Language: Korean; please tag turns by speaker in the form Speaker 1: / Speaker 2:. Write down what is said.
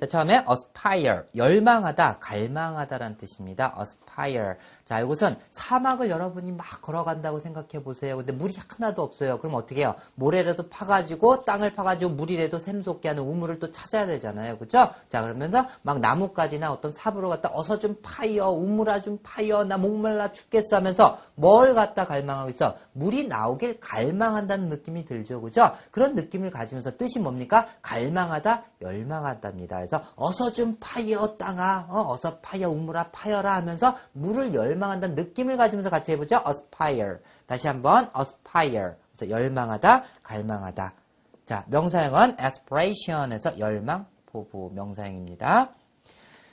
Speaker 1: 자, 처음에 aspire, 열망하다, 갈망하다라는 뜻입니다. aspire. 자, 이것은 사막을 여러분이 막 걸어간다고 생각해 보세요. 근데 물이 하나도 없어요. 그럼 어떻게 해요? 모래라도 파가지고, 땅을 파가지고 물이라도 샘솟게 하는 우물을 또 찾아야 되잖아요. 그죠? 자, 그러면서 막 나뭇가지나 어떤 삽으로 갖다 어서 좀 파여, 우물아 좀 파여, 나 목말라 죽겠어 하면서 뭘 갖다 갈망하고 있어? 물이 나오길 갈망한다는 느낌이 들죠. 그죠? 그런 느낌을 가지면서 뜻이 뭡니까? 갈망하다, 열망하답니다. 그래서 어서 좀 파여 땅아, 어, 서 파여 우물아 파여라 하면서 물을 열망한다는 느낌을 가지면서 같이 해보죠. aspire. 다시 한번 aspire. 그래서 열망하다, 갈망하다. 자, 명사형은 aspiration에서 열망, 포부 명사형입니다.